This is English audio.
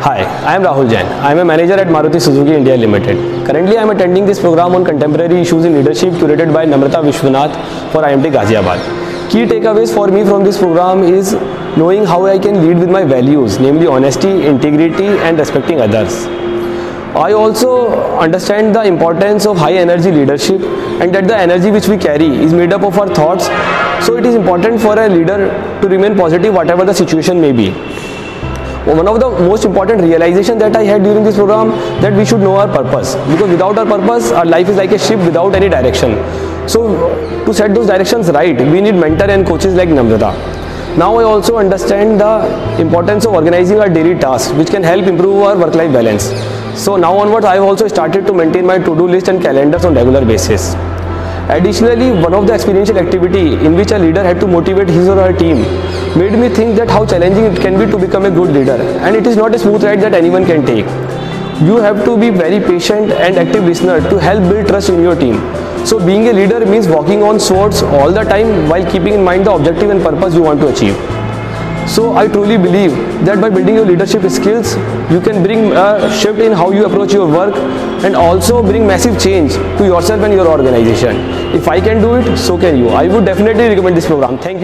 Hi, I am Rahul Jain. I am a manager at Maruti Suzuki India Limited. Currently, I am attending this program on contemporary issues in leadership curated by Namrata Vishwanath for IMT Ghaziabad. Key takeaways for me from this program is knowing how I can lead with my values, namely honesty, integrity, and respecting others. I also understand the importance of high energy leadership and that the energy which we carry is made up of our thoughts. So it is important for a leader to remain positive whatever the situation may be. One of the most important realization that I had during this program that we should know our purpose because without our purpose our life is like a ship without any direction. So to set those directions right we need mentor and coaches like Namrata. Now I also understand the importance of organizing our daily tasks which can help improve our work-life balance. So now onwards I have also started to maintain my to-do list and calendars on regular basis. Additionally, one of the experiential activity in which a leader had to motivate his or her team made me think that how challenging it can be to become a good leader and it is not a smooth ride that anyone can take. You have to be very patient and active listener to help build trust in your team. So being a leader means walking on swords all the time while keeping in mind the objective and purpose you want to achieve. So I truly believe that by building your leadership skills, you can bring a shift in how you approach your work and also bring massive change to yourself and your organization. If I can do it, so can you. I would definitely recommend this program. Thank you.